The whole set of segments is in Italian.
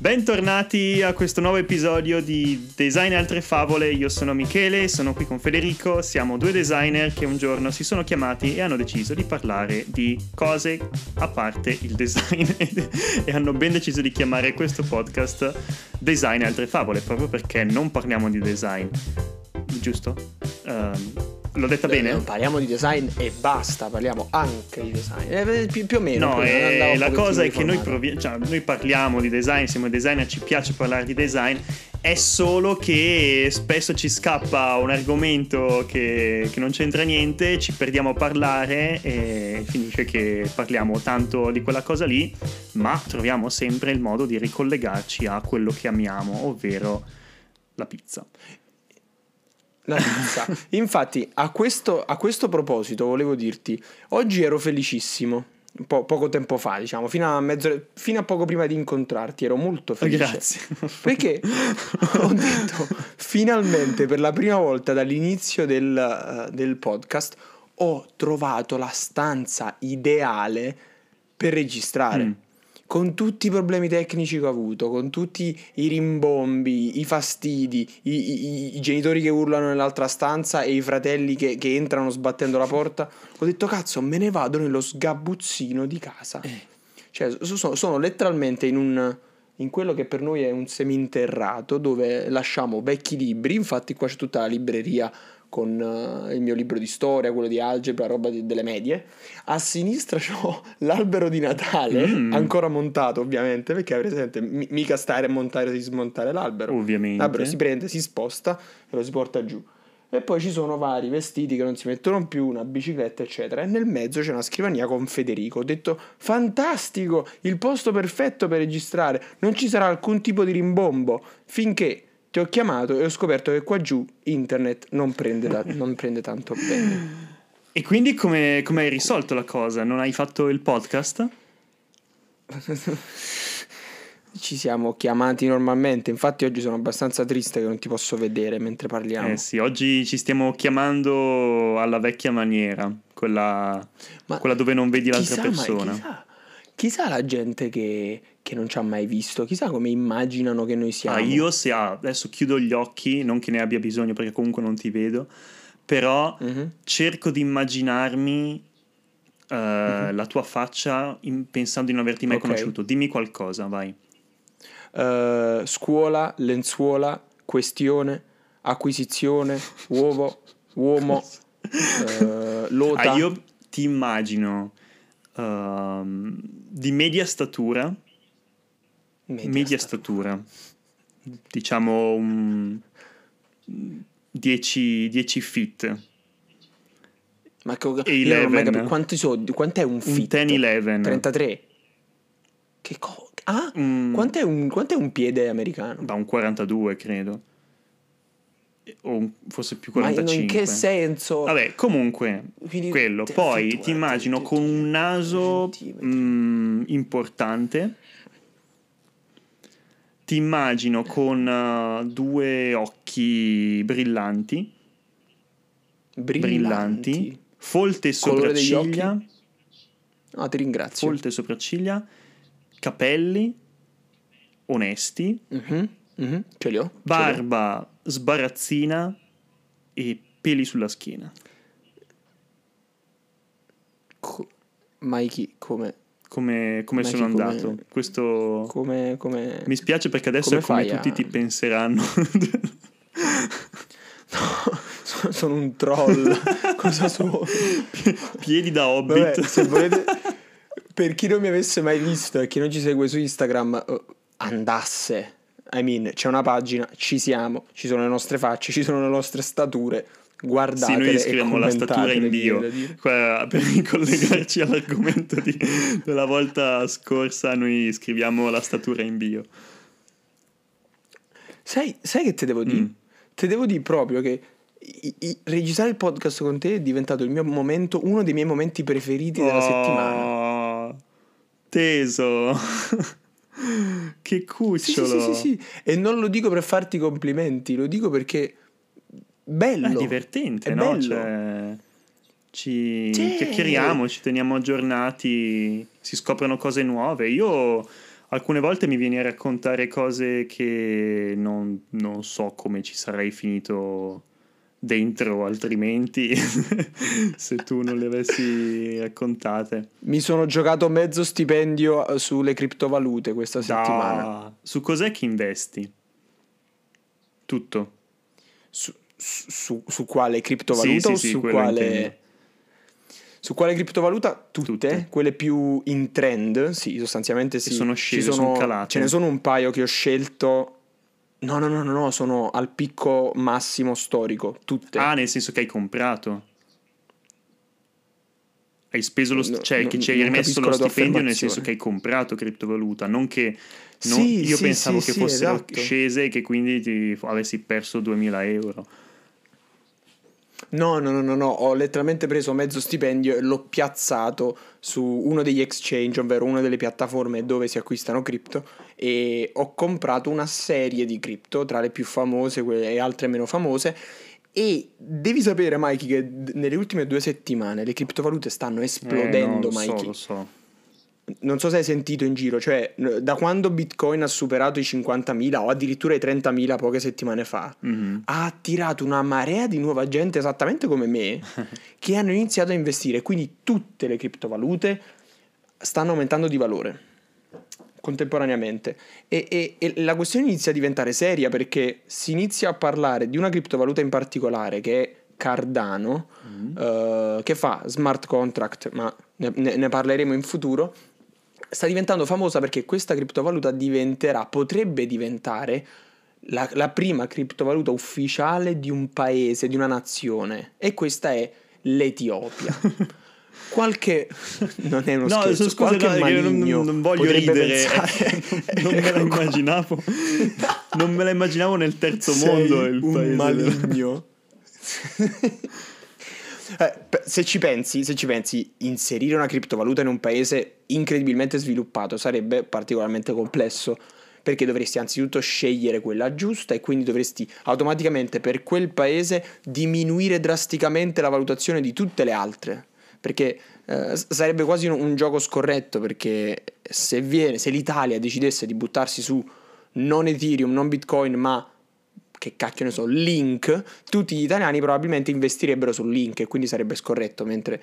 Bentornati a questo nuovo episodio di Design e altre favole. Io sono Michele, sono qui con Federico. Siamo due designer che un giorno si sono chiamati e hanno deciso di parlare di cose a parte il design e hanno ben deciso di chiamare questo podcast Design e altre favole proprio perché non parliamo di design. Giusto? Um, L'ho detta Beh, bene? Non parliamo di design e basta, parliamo anche di design. Eh, più, più, o meno. No, eh, la cosa è che noi, provi- cioè, noi parliamo di design, siamo designer, ci piace parlare di design. È solo che spesso ci scappa un argomento che, che non c'entra niente, ci perdiamo a parlare e finisce che parliamo tanto di quella cosa lì, ma troviamo sempre il modo di ricollegarci a quello che amiamo, ovvero la pizza. La pizza. Infatti, a questo, a questo proposito volevo dirti, oggi ero felicissimo. Po' poco tempo fa, diciamo, fino a, mezzo, fino a poco prima di incontrarti, ero molto felice. Grazie. Perché ho detto, finalmente, per la prima volta dall'inizio del, eh, del podcast, ho trovato la stanza ideale per registrare. Mm. Con tutti i problemi tecnici che ho avuto, con tutti i rimbombi, i fastidi, i, i- i genitori che urlano nell'altra stanza e i fratelli che, che entrano sbattendo la porta, ho detto cazzo, me ne vado nello sgabuzzino di casa. Cioè, so- sono letteralmente in un in quello che per noi è un seminterrato dove lasciamo vecchi libri, infatti qua c'è tutta la libreria con eh, il mio libro di storia, quello di algebra, roba di- delle medie. A sinistra c'ho l'albero di Natale, Mm. ancora montato ovviamente, perché è presente, mi- mica stare a montare e smontare l'albero. Ovviamente. L'albero si prende, si sposta e lo si porta giù. E poi ci sono vari vestiti che non si mettono più, una bicicletta, eccetera. E nel mezzo c'è una scrivania con Federico. Ho detto: Fantastico! Il posto perfetto per registrare. Non ci sarà alcun tipo di rimbombo. Finché ti ho chiamato e ho scoperto che qua giù internet non prende, da- non prende tanto bene. E quindi come, come hai risolto la cosa? Non hai fatto il podcast? Ci siamo chiamati normalmente. Infatti, oggi sono abbastanza triste che non ti posso vedere mentre parliamo. Eh sì, oggi ci stiamo chiamando alla vecchia maniera, quella, quella dove non vedi l'altra chissà, persona. chissà, chissà la gente che, che non ci ha mai visto, chissà come immaginano che noi siamo. Ah, io se ah, adesso chiudo gli occhi, non che ne abbia bisogno perché comunque non ti vedo, però Mhm. cerco di immaginarmi eh, la tua faccia in- pensando di non averti mai Ok. conosciuto. Dimmi qualcosa, vai. Eh, scuola, lenzuola, questione, acquisizione, uovo, uomo, eh, lota. Ah, io ti immagino ehm, di media statura, media, statura. diciamo un 10, 10 feet, Ma che, io non ho mai 11. capito quanti soldi, quant'è un un fit? 10-11. 33. Che co- Ah, Mm. quant'è, un, quant'è un piede americano? Da un 42 credo. O forse più Ma 45. in che senso? Vabbè, comunque, Quindi quello. Poi ti immagino con un naso centimetri. mm, importante. Ti immagino con uh, due occhi brillanti, brillanti, folte Colore sopracciglia? No, ti ringrazio. folte sopracciglia, capelli onesti, Mhm, mhm, Ce li ho. ce li ho. barba sbarazzina e peli sulla schiena. Co- Mikey, come, Come, come Ma sono chi, come- andato? Questo come, come... mi spiace perché adesso come è come fai a- tutti ti penseranno. No, sono un troll. Cosa sono? Piedi da hobbit. Vabbè, se volete... Per chi non mi avesse mai visto e chi non ci segue su Instagram, eh, andasse. I mean, c'è una pagina, ci siamo, ci sono le nostre facce, ci sono le nostre stature. Guardate Sì, noi scriviamo la statura in bio per ricollegarci all'argomento di- della volta scorsa. Noi scriviamo la statura in bio. Sai, sai che te devo dire? Mm. Te devo dire proprio che i- i- registrare il podcast con te è diventato il mio momento, uno dei miei momenti preferiti della settimana. Teso, che cucciolo. sì, sì, sì, sì. E non lo dico per farti complimenti, lo dico perché bello. È divertente, È no? bello. Cioè, ci Sì. chiacchieriamo, ci teniamo aggiornati, si scoprono cose nuove. Io alcune volte mi vieni a raccontare cose che non, non so come ci sarei finito dentro altrimenti se tu non le avessi raccontate. Mi sono giocato mezzo stipendio eh, sulle criptovalute questa settimana. Da... Su cos'è che investi? Tutto. Su, su, su quale criptovaluta Sì, sì, sì, su quale... intendo. Su quale criptovaluta? Tutte, Tutte. quelle più in trend, sì, sostanzialmente sì. sono Ci scese, sono calate. Ce ne sono un paio che ho scelto. No, no, no, no, no, sono al picco massimo storico, tutte. Ah, nel senso che hai comprato. Hai speso lo st- No, cioè no, che ci hai rimesso lo stipendio nel senso che hai comprato criptovaluta, non che non- Sì, io sì, pensavo sì, che fossero esatto. scese e che quindi ti avessi perso 2000 euro. No, no, no, no, no, ho letteralmente preso mezzo stipendio e l'ho piazzato su uno degli exchange, ovvero una delle piattaforme dove si acquistano cripto e ho comprato una serie di cripto, tra le più famose e altre meno famose e devi sapere Mikey che nelle ultime due settimane le criptovalute stanno esplodendo eh, no, lo Mikey. so, lo so. Non so se hai sentito in giro, cioè da quando Bitcoin ha superato i 50.000 o addirittura i 30.000 poche settimane fa, Mhm. ha attirato una marea di nuova gente esattamente come me che hanno iniziato a investire. Quindi tutte le criptovalute stanno aumentando di valore contemporaneamente. E, e- e la questione inizia a diventare seria perché si inizia a parlare di una criptovaluta in particolare che è Cardano, Mm. eh, che fa smart contract, ma ne- ne parleremo in futuro sta diventando famosa perché questa criptovaluta diventerà, potrebbe diventare la, la prima criptovaluta ufficiale di un paese, di una nazione. E questa è l'Etiopia. Qualche. Non è uno No, scherzo, scusa, qualche no, non, non- non voglio ridere, eh, non me la immaginavo. non me la immaginavo nel terzo Sei mondo il un paese. maligno. Eh, se ci pensi, se ci pensi, inserire una criptovaluta in un paese incredibilmente sviluppato sarebbe particolarmente complesso. Perché dovresti anzitutto scegliere quella giusta e quindi dovresti automaticamente per quel paese diminuire drasticamente la valutazione di tutte le altre. Perché eh, sarebbe quasi un, un gioco scorretto. Perché se, viene, se l'Italia decidesse di buttarsi su non Ethereum, non Bitcoin, ma che cacchio ne so, Link, tutti gli italiani probabilmente investirebbero su Link e quindi sarebbe scorretto, mentre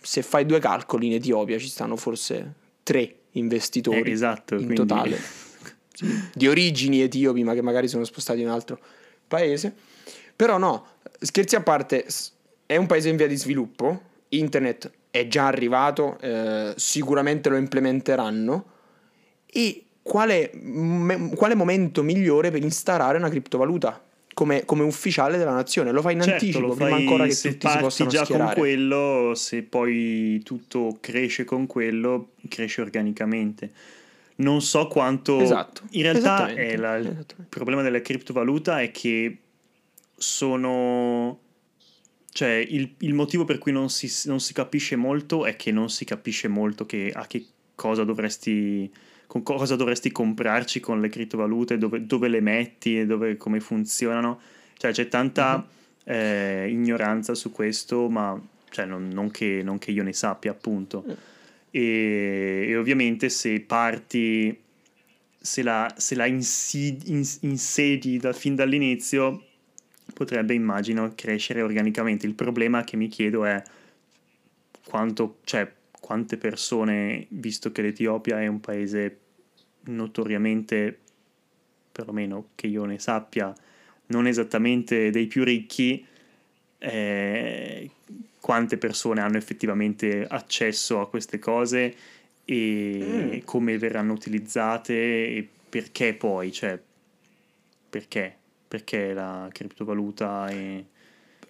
se fai due calcoli in Etiopia ci stanno forse tre investitori Eh, esatto, in quindi- totale, di origini etiopi ma che magari sono spostati in un altro paese. Però no, scherzi a parte, è un paese in via di sviluppo, internet è già arrivato, eh, sicuramente lo implementeranno. E quale, me- quale momento migliore per instaurare una criptovaluta come, come ufficiale della nazione? Lo fai in Certo, anticipo, prima fai ancora che se tutti si parti possano già schierare. con quello, se poi tutto cresce con quello, cresce organicamente. Non so quanto... Esatto, In realtà la- il problema della criptovaluta è che sono... Cioè, il, il motivo per cui non si, non si capisce molto è che non si capisce molto che, a che cosa dovresti, con cosa dovresti comprarci con le criptovalute, dove, dove le metti e dove, come funzionano. Cioè, c'è tanta eh, ignoranza su questo, ma cioè, non, non che, non che io ne sappia, appunto. Mm. E, e ovviamente se parti, se la, se la insi- ins- insedi da- fin dall'inizio, potrebbe, immagino, crescere organicamente. Il problema che mi chiedo è quanto, cioè, quante persone, visto che l'Etiopia è un paese notoriamente, perlomeno che io ne sappia, non esattamente dei più ricchi, eh, quante persone hanno effettivamente accesso a queste cose e Mm. come verranno utilizzate e perché poi, cioè, perché? Perché la criptovaluta è-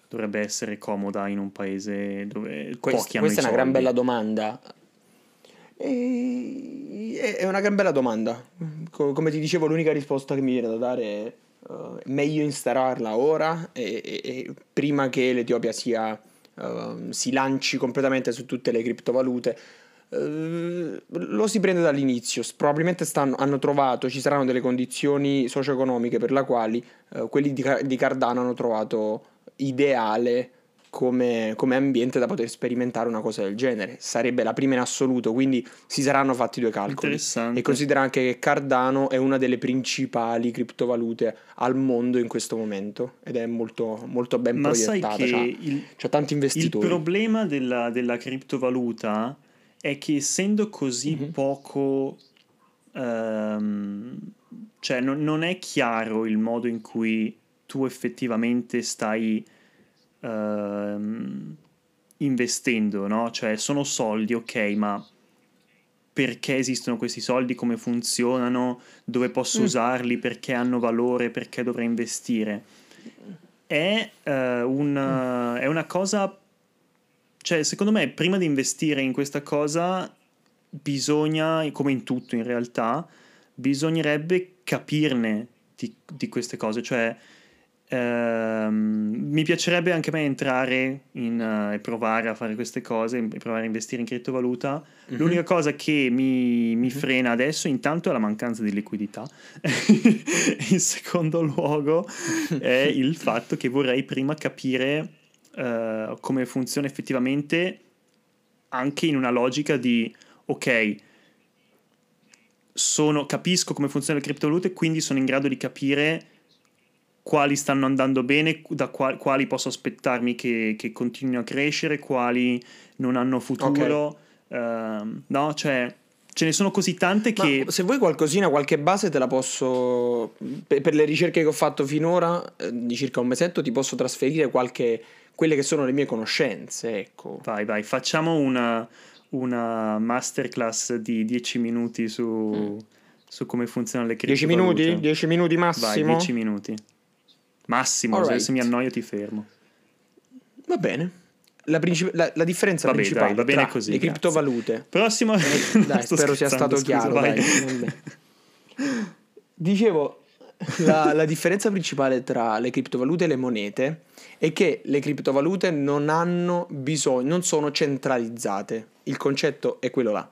dovrebbe essere comoda in un paese dove Quest- pochi hanno questa è una gran bella domanda. E- È una gran bella domanda. Co- Come ti dicevo, l'unica risposta che mi viene da dare è eh, meglio installarla ora e, e- e prima che l'Etiopia sia, ehm, si lanci completamente su tutte le criptovalute. Eh, lo si prende dall'inizio. Probabilmente stanno- hanno trovato, ci saranno delle condizioni socio-economiche per la quali eh, quelli di, di Cardano hanno trovato ideale come, come ambiente da poter sperimentare una cosa del genere. Sarebbe la prima in assoluto, quindi si saranno fatti due calcoli. E considera anche che Cardano è una delle principali criptovalute al mondo in questo momento ed è molto, molto ben Ma sai proiettata. che c'ha, il, c'ha tanti il investitori. problema della, della criptovaluta è che essendo così Mhm. poco... ehm, cioè non, non è chiaro il modo in cui tu effettivamente stai ehm, investendo, no? Cioè sono soldi, ok, ma perché esistono questi soldi, come funzionano, dove posso Mm. usarli, perché hanno valore, perché dovrei investire. È, eh, un- è una cosa, cioè secondo me prima di investire in questa cosa bisogna, come in tutto in realtà, bisognerebbe capirne di, di queste cose, cioè ehm, mi piacerebbe anche a me entrare in, eh, e provare a fare queste cose, e provare a investire in criptovaluta. Mhm. L'unica cosa che mi, mi Mhm. frena adesso intanto è la mancanza di liquidità. in secondo luogo è il fatto che vorrei prima capire eh, come funziona effettivamente anche in una logica di ok, sono, capisco come funzionano le criptovalute, quindi sono in grado di capire quali stanno andando bene, da qua- quali posso aspettarmi che, che continuino a crescere, quali non hanno futuro. Ehm, no, cioè ce ne sono così tante Ma che... se vuoi qualcosina, qualche base te la posso. Per, per le ricerche che ho fatto finora, eh, di circa un mesetto, ti posso trasferire qualche. quelle che sono le mie conoscenze, ecco. Vai, vai, facciamo una, una masterclass di 10 minuti su, Mm. su come funzionano le 10 criptovalute. minuti? 10 minuti Vai, massimo? 10 minuti. Massimo, se- Alright. se mi annoio ti fermo. Va bene. La, princip- la- la differenza Vabbè, principale dai, va bene così, le grazie. criptovalute. Prossimo... Dai, Sto spero sia stato scusa, chiaro. vai. dai. Dicevo, la, la differenza principale tra le criptovalute e le monete è che le criptovalute non hanno bisogno, non sono centralizzate. Il concetto è quello là.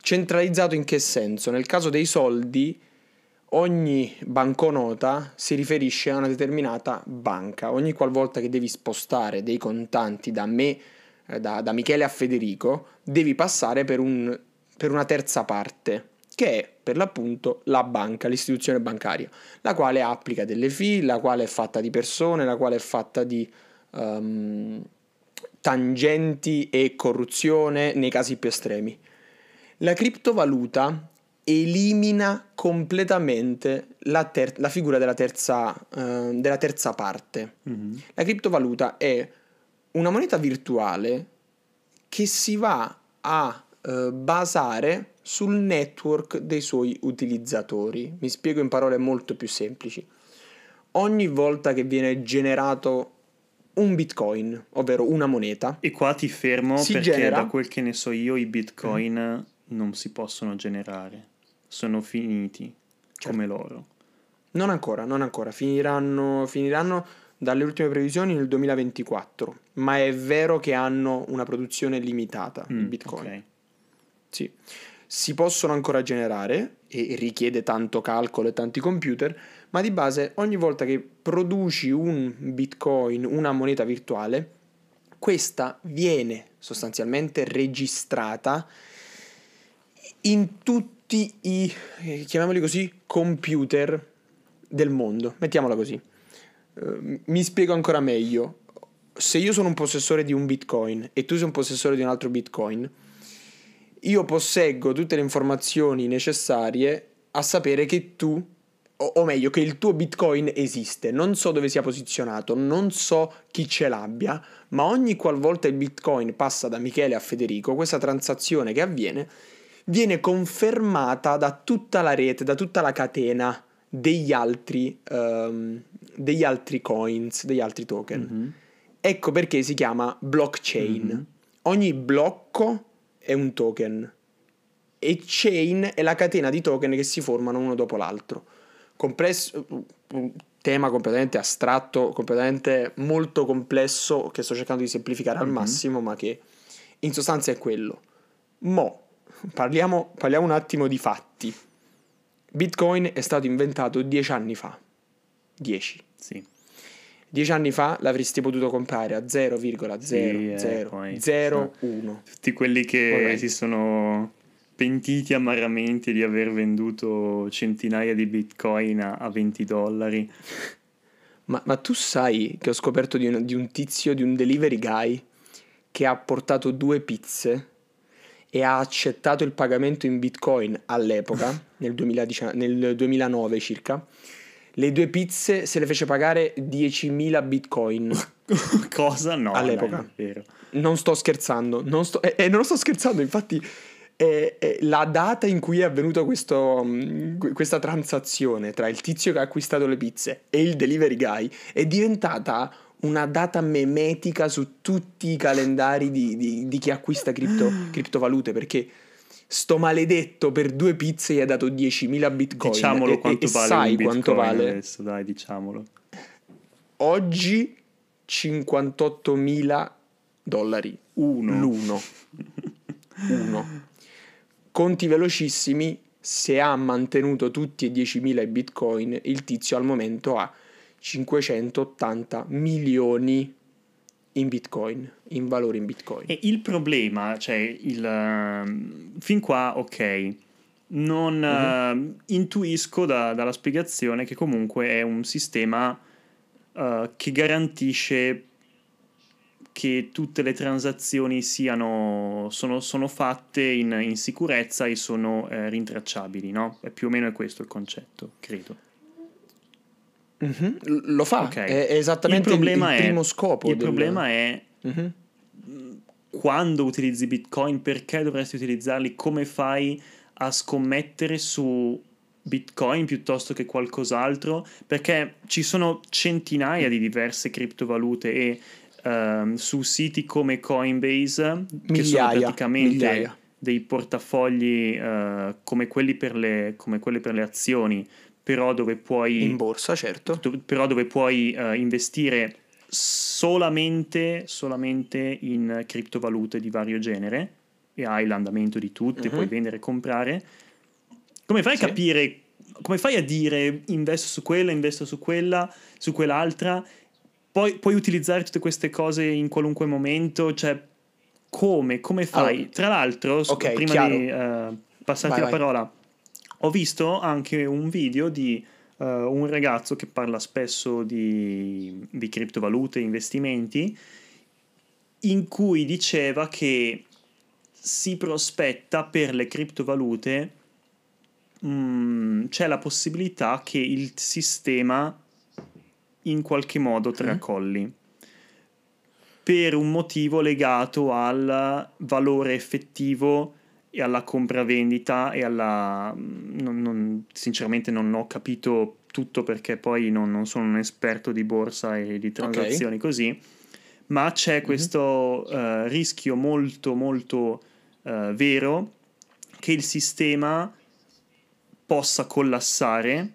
Centralizzato in che senso? Nel caso dei soldi, ogni banconota si riferisce a una determinata banca. Ogni qualvolta che devi spostare dei contanti da me, eh, da, da Michele a Federico, devi passare per, un- per una terza parte, che è per l'appunto la banca, l'istituzione bancaria, la quale applica delle fee, la quale è fatta di persone, la quale è fatta di ehm, tangenti e corruzione nei casi più estremi. La criptovaluta elimina completamente la, ter- la figura della terza, eh, della terza parte. Mhm. La criptovaluta è una moneta virtuale che si va a eh, basare sul network dei suoi utilizzatori. Mi spiego in parole molto più semplici. Ogni volta che viene generato un bitcoin, ovvero una moneta, E qua ti fermo perché genera- da quel che ne so io i bitcoin non si possono generare. Sono finiti Certo. come loro. non ancora, non ancora, finiranno, finiranno dalle ultime previsioni nel 2024, ma è vero che hanno una produzione limitata di Mm, bitcoin. ok. Sì, si possono ancora generare e richiede tanto calcolo e tanti computer, ma di base ogni volta che produci un bitcoin, una moneta virtuale, questa viene sostanzialmente registrata in tutti i, eh, chiamiamoli così, computer del mondo, mettiamola così. Eh, mi spiego ancora meglio. Se io sono un possessore di un bitcoin e tu sei un possessore di un altro bitcoin, io posseggo tutte le informazioni necessarie a sapere che tu, o, o meglio, che il tuo bitcoin esiste. Non so dove sia posizionato, non so chi ce l'abbia, ma ogni qualvolta il bitcoin passa da Michele a Federico, questa transazione che avviene viene confermata da tutta la rete, da tutta la catena degli altri, ehm, degli altri coins, degli altri token. Mhm. Ecco perché si chiama blockchain. Mhm. Ogni blocco è un token e chain è la catena di token che si formano uno dopo l'altro. Complesso, un tema completamente astratto, completamente molto complesso che sto cercando di semplificare al Mhm. massimo, ma che in sostanza è quello. Mo, parliamo, parliamo un attimo di fatti. Bitcoin è stato inventato dieci anni fa. 10. Sì. Dieci anni fa l'avresti potuto comprare a Sì, eh, 0,0001. Tutti quelli che Corretto. si sono pentiti amaramente di aver venduto centinaia di bitcoin a, a 20 dollari. Ma, ma tu sai che ho scoperto di un, di un tizio, di un delivery guy, che ha portato due pizze e ha accettato il pagamento in bitcoin all'epoca, nel, 2019 nel 2009 circa. Le due pizze se le fece pagare 10.000 bitcoin. Cosa? No, All'epoca. vero. Non sto scherzando, non sto, e, e non sto scherzando, infatti è- è la data in cui è avvenuta questo, mm, que- questa transazione tra il tizio che ha acquistato le pizze e il delivery guy è diventata una data memetica su tutti i calendari di, di- di chi acquista cripto- criptovalute perché sto maledetto per due pizze gli ha dato 10.000 bitcoin Diciamolo e, quanto e vale sai quanto vale adesso, dai, diciamolo. oggi 58.000 dollari Uno. l'uno. Uno. Conti velocissimi, se ha mantenuto tutti e 10.000 i bitcoin, il tizio al momento ha 580 milioni in bitcoin, in valore in bitcoin. E il problema, cioè, il, ehm, fin qua, ok, non Mhm. ehm, intuisco da- dalla spiegazione che comunque è un sistema eh, che garantisce che tutte le transazioni siano sono, sono fatte in, in sicurezza e sono eh, rintracciabili, no? È più o meno è questo il concetto, credo. Mhm. L- Lo fa, Ok. è, è esattamente il il, problema il è, primo scopo. Il del- problema è Mhm. quando utilizzi Bitcoin, perché dovresti utilizzarli, come fai a scommettere su Bitcoin piuttosto che qualcos'altro, perché ci sono centinaia di diverse criptovalute e ehm, su siti come Coinbase, che sono praticamente migliaia. dei portafogli eh, come, quelli per le, come quelli per le azioni, però dove puoi In borsa, certo. do- però dove puoi eh, investire solamente, solamente in criptovalute di vario genere e hai l'andamento di tutte, Mhm. puoi vendere e comprare. Come fai a Sì. capire, come fai a dire investo su quella, investo su quella, su quell'altra? Poi puoi utilizzare tutte queste cose in qualunque momento, cioè come, come fai? Allora, Tra l'altro, s- ok, prima chiaro. di eh, passarti Vai, la vai. parola, ho visto anche un video di eh, un ragazzo che parla spesso di, di criptovalute investimenti, in cui diceva che si prospetta per le criptovalute mm, c'è la possibilità che il sistema in qualche modo tracolli per un motivo legato al valore effettivo e alla compravendita e alla... non- non- sinceramente non ho capito tutto perché poi non, non sono un esperto di borsa e di transazioni così, ma c'è questo eh, rischio molto molto eh, vero che il sistema possa collassare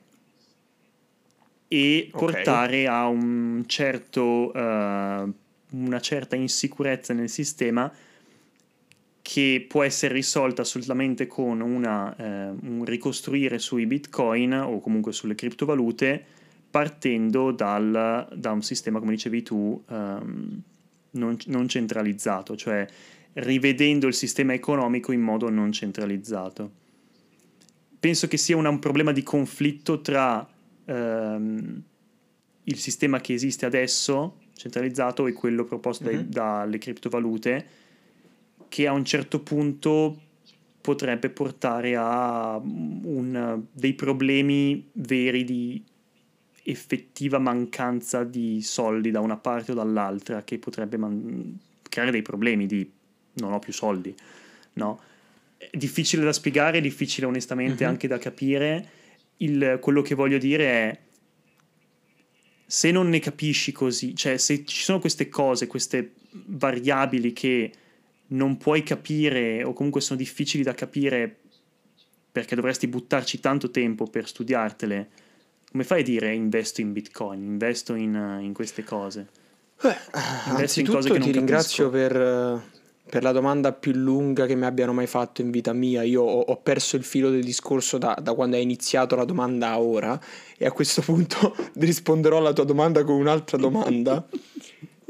e Ok. portare a un certo, eh, una certa insicurezza nel sistema che può essere risolta solamente con una, eh, un ricostruire sui bitcoin o comunque sulle criptovalute partendo dal- da un sistema, come dicevi tu, ehm, non, non centralizzato, cioè rivedendo il sistema economico in modo non centralizzato. Penso che sia una- un problema di conflitto tra ehm, il sistema che esiste adesso, centralizzato, e quello proposto dai- Mhm. dalle criptovalute, che a un certo punto potrebbe portare a un- dei problemi veri di effettiva mancanza di soldi da una parte o dall'altra, che potrebbe man- creare dei problemi di non ho più soldi, no? È difficile da spiegare, difficile onestamente Mhm. anche da capire. Il- quello che voglio dire è se non ne capisci così, cioè se ci sono queste cose, queste variabili che non puoi capire o comunque sono difficili da capire perché dovresti buttarci tanto tempo per studiartele, come fai a dire investo in bitcoin, investo in, in queste cose? Eh, in cose che non ti ringrazio per, eh, per la domanda più lunga che mi abbiano mai fatto in vita mia. Io ho, ho perso il filo del discorso da, da, quando hai iniziato la domanda a ora e a questo punto risponderò alla tua domanda con un'altra domanda.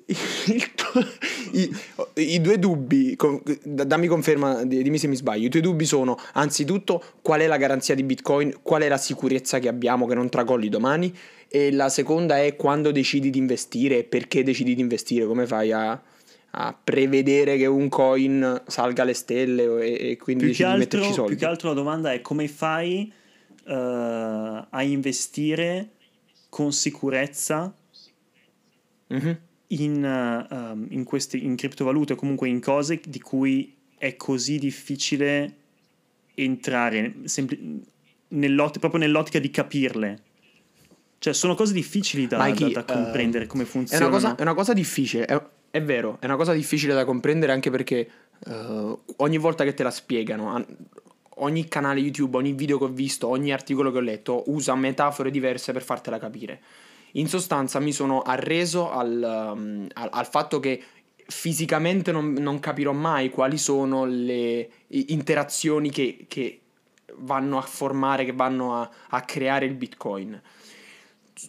I, I, due dubbi, dammi conferma, dimmi se mi sbaglio. I tuoi dubbi sono anzitutto qual è la garanzia di Bitcoin, qual è la sicurezza che abbiamo che non tracolli domani e la seconda è quando decidi di investire e perché decidi di investire, come fai a, a prevedere che un coin salga alle stelle e, e quindi più decidi altro, di metterci soldi. Più che altro la domanda è come fai uh, a investire con sicurezza mm-hmm. In, uh, in, questi, in criptovalute o comunque in cose di cui è così difficile entrare sempl- proprio nell'ottica di capirle. Cioè, sono cose difficili da, Mikey, da, da comprendere uh, come funzionano. È una cosa, è una cosa difficile. È è vero, è una cosa difficile da comprendere anche perché uh, ogni volta che te la spiegano, ogni canale YouTube, ogni video che ho visto, ogni articolo che ho letto usa metafore diverse per fartela capire. In sostanza mi sono arreso al, um, al, al fatto che fisicamente non, non, capirò mai quali sono le interazioni che, che vanno a formare, che vanno a, a creare il Bitcoin.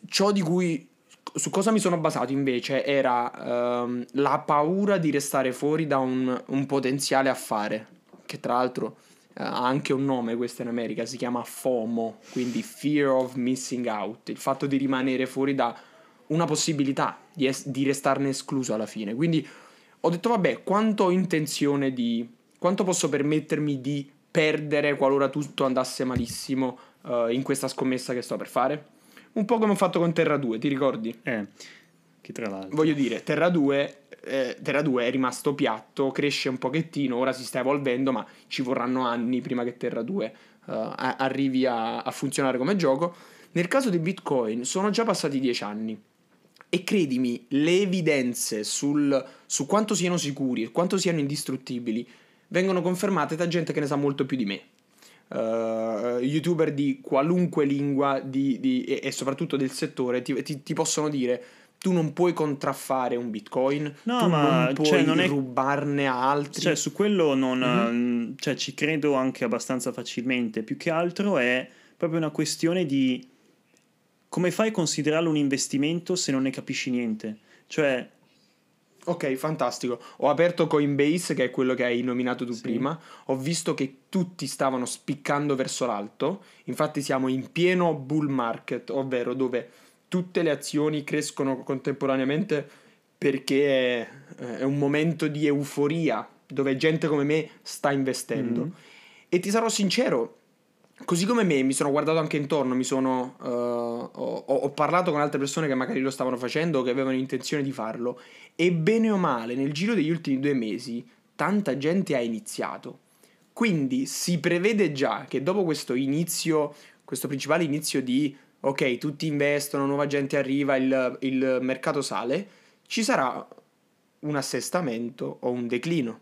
Ciò di cui su cosa mi sono basato invece era um, la paura di restare fuori da un, un, potenziale affare, che tra l'altro ha anche un nome questo in America, si chiama FOMO, quindi Fear of Missing Out, il fatto di rimanere fuori da una possibilità di, es- di restarne escluso alla fine. Quindi ho detto vabbè, quanto ho intenzione di... quanto posso permettermi di perdere qualora tutto andasse malissimo uh, in questa scommessa che sto per fare? Un po' come ho fatto con Terra 2, ti ricordi? Eh, che tra l'altro. Voglio dire, Terra 2, eh, Terra 2 è rimasto piatto, cresce un pochettino, ora si sta evolvendo, ma ci vorranno anni prima che Terra 2 uh, eh, arrivi a, a funzionare come gioco. Nel caso di Bitcoin sono già passati dieci anni. E credimi, le evidenze sul, su quanto siano sicuri e quanto siano indistruttibili vengono confermate da gente che ne sa molto più di me uh, youtuber di qualunque lingua di, di, e, e, soprattutto del settore ti, ti, ti, possono dire tu non puoi contraffare un bitcoin no, tu ma non puoi cioè, non è... rubarne a altri cioè su quello non mm-hmm. cioè, ci credo anche abbastanza facilmente. Più che altro è proprio una questione di come fai a considerarlo un investimento se non ne capisci niente? Cioè Ok, fantastico. Ho aperto Coinbase, che è quello che hai nominato tu sì. prima. Ho visto che tutti stavano spiccando verso l'alto. Infatti siamo in pieno bull market, ovvero dove tutte le azioni crescono contemporaneamente perché è, è un momento di euforia, dove gente come me sta investendo. Mm. E ti sarò sincero, Così come me, mi sono guardato anche intorno, mi sono, uh, ho, ho, parlato con altre persone che magari lo stavano facendo o che avevano intenzione di farlo e bene o male nel giro degli ultimi due mesi tanta gente ha iniziato. Quindi si prevede già che dopo questo inizio, questo principale inizio di ok, tutti investono, nuova gente arriva, il, il mercato sale, ci sarà un assestamento o un declino.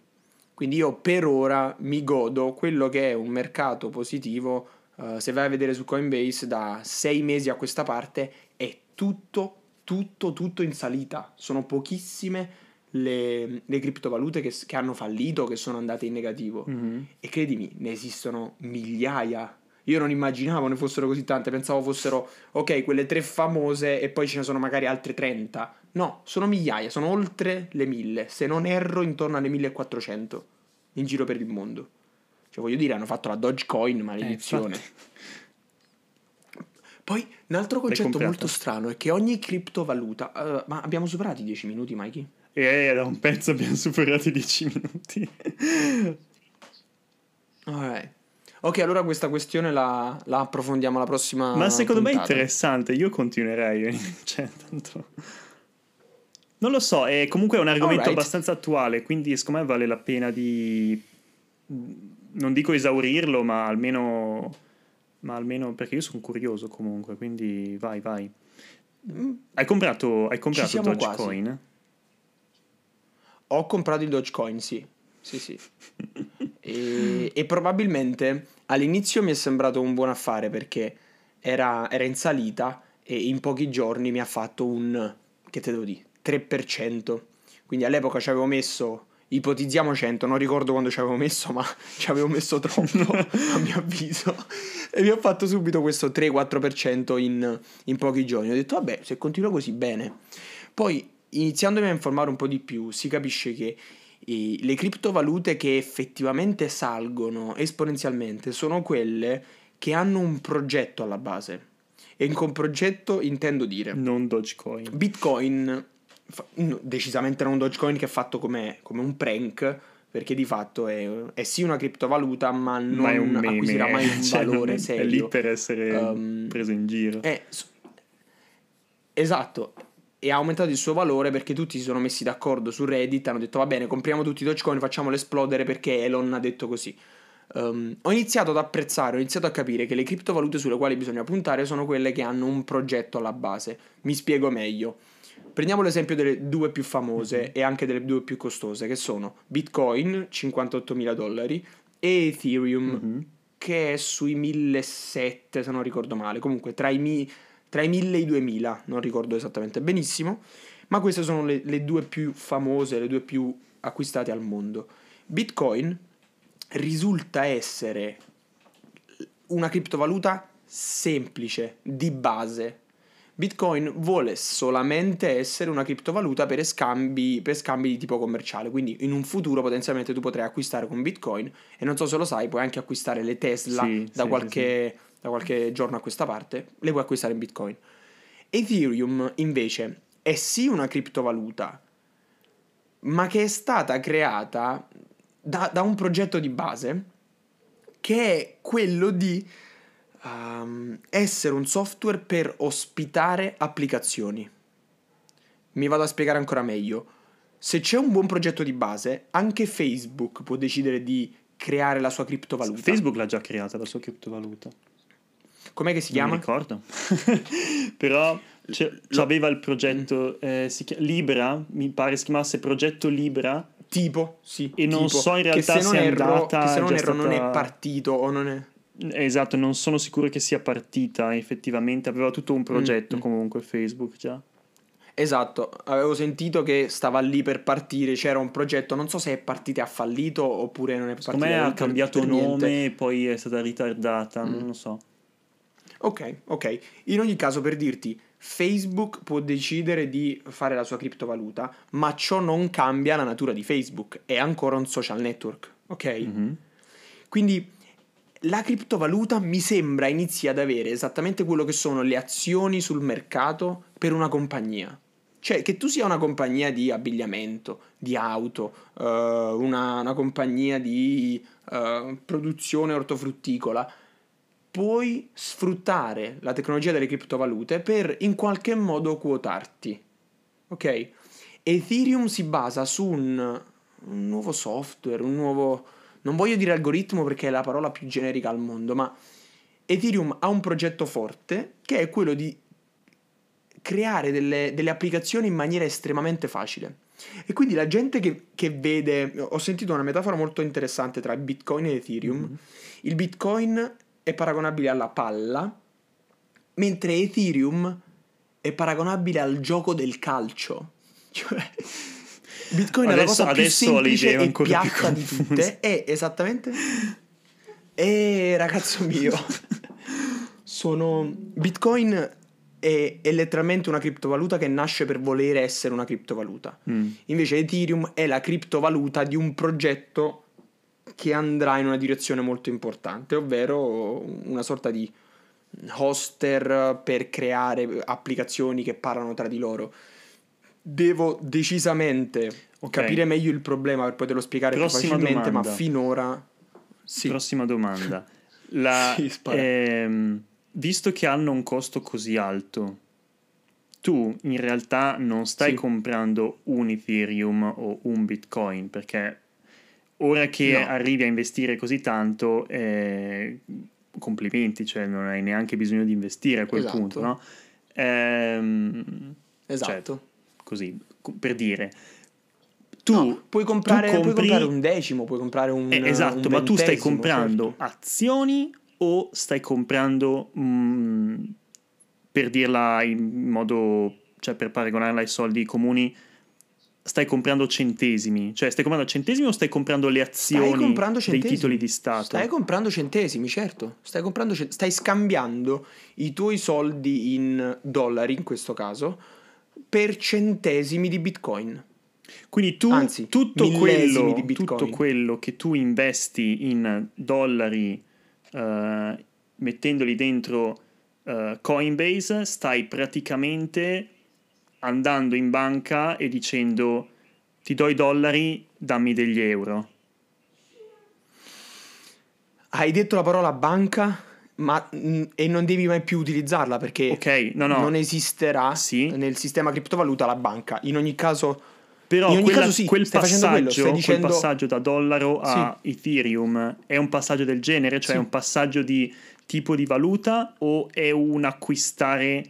Quindi io per ora mi godo quello che è un mercato positivo. Uh, se vai a vedere su Coinbase da sei mesi a questa parte è tutto, tutto, tutto in salita. Sono pochissime le, le criptovalute che, che, hanno fallito, che sono andate in negativo. Mm-hmm. E credimi, ne esistono migliaia. Io non immaginavo ne fossero così tante, pensavo fossero, ok, quelle tre famose e poi ce ne sono magari altre 30. No, sono migliaia, sono oltre le mille, se non erro intorno alle 1400 in giro per il mondo. Cioè, voglio dire, hanno fatto la Dogecoin, maledizione. Eh, Poi, un altro concetto molto strano è che ogni criptovaluta... Uh, ma abbiamo superato i 10 minuti, Mikey? Eh, da un pezzo abbiamo superato i 10 minuti. Alright. Ok, allora questa questione la, la approfondiamo la prossima. Ma secondo puntata. me è interessante, io continuerei. cioè, tanto. Non lo so, è comunque un argomento right. abbastanza attuale, quindi secondo me vale la pena di... non dico esaurirlo, ma almeno... ma almeno perché io sono curioso comunque, quindi vai, vai. Hai comprato, hai comprato Dogecoin? Ho comprato il Dogecoin, sì. Sì, sì. e, e, probabilmente all'inizio mi è sembrato un buon affare perché era, era in salita e in pochi giorni mi ha fatto un... che te devo dire? 3%. Quindi all'epoca ci avevo messo ipotizziamo 100, non ricordo quando ci avevo messo, ma ci avevo messo troppo a mio avviso. E mi ho fatto subito questo 3-4% in, in pochi giorni. Ho detto, vabbè, se continua così bene. Poi, iniziandomi a informare un po' di più, si capisce che eh, le criptovalute che effettivamente salgono esponenzialmente sono quelle che hanno un progetto alla base. E con progetto intendo dire... Non Dogecoin. Bitcoin, decisamente non Dogecoin che è fatto come, come un prank, perché di fatto è, è sì una criptovaluta, ma non Ma è un meme. acquisirà mai un cioè, valore è, serio. È lì per essere Um, preso in giro. Eh, s- esatto. E ha aumentato il suo valore perché tutti si sono messi d'accordo su Reddit, hanno detto va bene, compriamo tutti i Dogecoin, facciamolo esplodere perché Elon ha detto così. Um, ho iniziato ad apprezzare, ho iniziato a capire che le criptovalute sulle quali bisogna puntare sono quelle che hanno un progetto alla base. Mi spiego meglio. Prendiamo l'esempio delle due più famose e anche delle due più costose, che sono Bitcoin, 58.000 dollari, e Ethereum, Mhm. che è sui 1.700 se non ricordo male, comunque tra i, mi- tra i 1.000 e i 2.000, non ricordo esattamente benissimo, ma queste sono le, le due più famose, le due più acquistate al mondo. Bitcoin risulta essere una criptovaluta semplice, di base. Bitcoin vuole solamente essere una criptovaluta per scambi, per scambi di tipo commerciale, quindi in un futuro potenzialmente tu potrai acquistare con Bitcoin e non so se lo sai, puoi anche acquistare le Tesla Sì, da, sì, qualche, da qualche giorno a questa parte, le puoi acquistare in Bitcoin. Ethereum invece è sì una criptovaluta, ma che è stata creata da, da un progetto di base che è quello di um, essere un software per ospitare applicazioni. Mi vado a spiegare ancora meglio. Se c'è un buon progetto di base, anche Facebook può decidere di creare la sua criptovaluta. Facebook l'ha già creata la sua criptovaluta. Com'è che si Non mi chiama? ricordo. Però aveva il progetto eh, si chia- Libra, mi pare si chiamasse progetto Libra. Tipo, sì. E non tipo, so in che realtà se non se è erro, andata, che se non erro non è stata- partito o non è... Esatto, non sono sicuro che sia partita effettivamente. Aveva tutto un progetto Mm, mm. comunque Facebook già. Esatto, avevo sentito che stava lì per partire, c'era un progetto, non so se è partito e ha fallito oppure non è partito. Secondo me ha cambiato nome e poi è stata ritardata, Mm. non lo so. Ok, ok. In ogni caso, per dirti, Facebook può decidere di fare la sua criptovaluta, ma ciò non cambia la natura di Facebook, è ancora un social network, ok? Mhm. Quindi la criptovaluta mi sembra inizi ad avere esattamente quello che sono le azioni sul mercato per una compagnia. Cioè, che tu sia una compagnia di abbigliamento, di auto, eh, una, una compagnia di eh, produzione ortofrutticola, puoi sfruttare la tecnologia delle criptovalute per in qualche modo quotarti. Ok? Ethereum si basa su un, un nuovo software, un nuovo... Non voglio dire algoritmo perché è la parola più generica al mondo, ma Ethereum ha un progetto forte che è quello di creare delle, delle applicazioni in maniera estremamente facile. E quindi la gente che, che vede, ho sentito una metafora molto interessante tra Bitcoin e Ethereum. Mhm. Il Bitcoin è paragonabile alla palla, mentre Ethereum è paragonabile al gioco del calcio. Cioè, Bitcoin è la Adesso- cosa più adesso semplice e piatta di tutte. È esattamente... E ragazzo mio, sono... Bitcoin è, è letteralmente una criptovaluta che nasce per volere essere una criptovaluta. Mm. Invece Ethereum è la criptovaluta di un progetto che andrà in una direzione molto importante, ovvero una sorta di hoster per creare applicazioni che parlano tra di loro. Devo decisamente Ok. capire meglio il problema per poterlo spiegare Prossima più facilmente, domanda. ma finora sì. Prossima domanda. La- Sì, ehm, visto che hanno un costo così alto, tu in realtà non stai Sì. comprando un Ethereum o un Bitcoin perché ora che No. arrivi a investire così tanto, eh, complimenti, cioè non hai neanche bisogno di investire a quel Esatto. punto, no? Ehm, Esatto. così, co- per dire, tu No, puoi, comprare, tu puoi compri- comprare un decimo, puoi comprare un eh, esatto, un ma tu stai comprando certo. azioni o stai comprando, mm, per dirla in modo, cioè per paragonarla ai soldi comuni, stai comprando centesimi? Cioè, stai comprando centesimi o stai comprando le azioni comprando dei titoli di Stato? Stai comprando centesimi, certo. Stai, comprando stai scambiando i tuoi soldi in dollari, in questo caso, per centesimi di Bitcoin. Quindi tu Anzi, tutto quello, tutto quello che tu investi in dollari eh, mettendoli dentro eh, Coinbase, stai praticamente andando in banca e dicendo ti do i dollari, dammi degli euro. Hai detto la parola banca, ma mm, e non devi mai più utilizzarla perché Ok, no, no. non esisterà Sì. nel sistema criptovaluta la banca. In ogni caso, Però in ogni quella- caso sì, quel, facendo quello, passaggio, stai quel dicendo- passaggio da dollaro a Ethereum è un passaggio del genere? Cioè Sì. è un passaggio di tipo di valuta o è un acquistare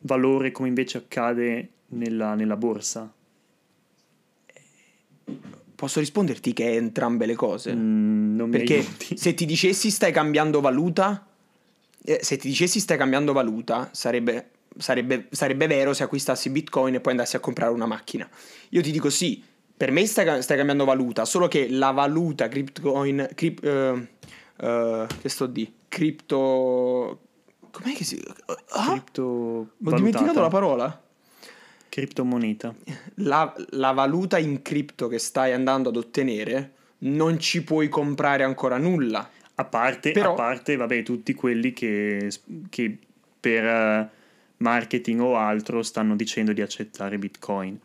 valore come invece accade nella, nella borsa? posso risponderti che è entrambe le cose. Mm, non mi Perché aiuti. se ti dicessi stai cambiando valuta, eh, se ti dicessi stai cambiando valuta, sarebbe, sarebbe, sarebbe vero se acquistassi Bitcoin e poi andassi a comprare una macchina. Io ti dico sì, per me stai, stai cambiando valuta, solo che la valuta Bitcoin, crip- eh, eh, che sto di? Cripto... Com'è che si... Ah, Cripto ho dimenticato la parola. Criptomoneta. La, la valuta in cripto che stai andando ad ottenere non ci puoi comprare ancora nulla. A parte, Però- a parte, vabbè, tutti quelli che, che per eh, marketing o altro stanno dicendo di accettare Bitcoin.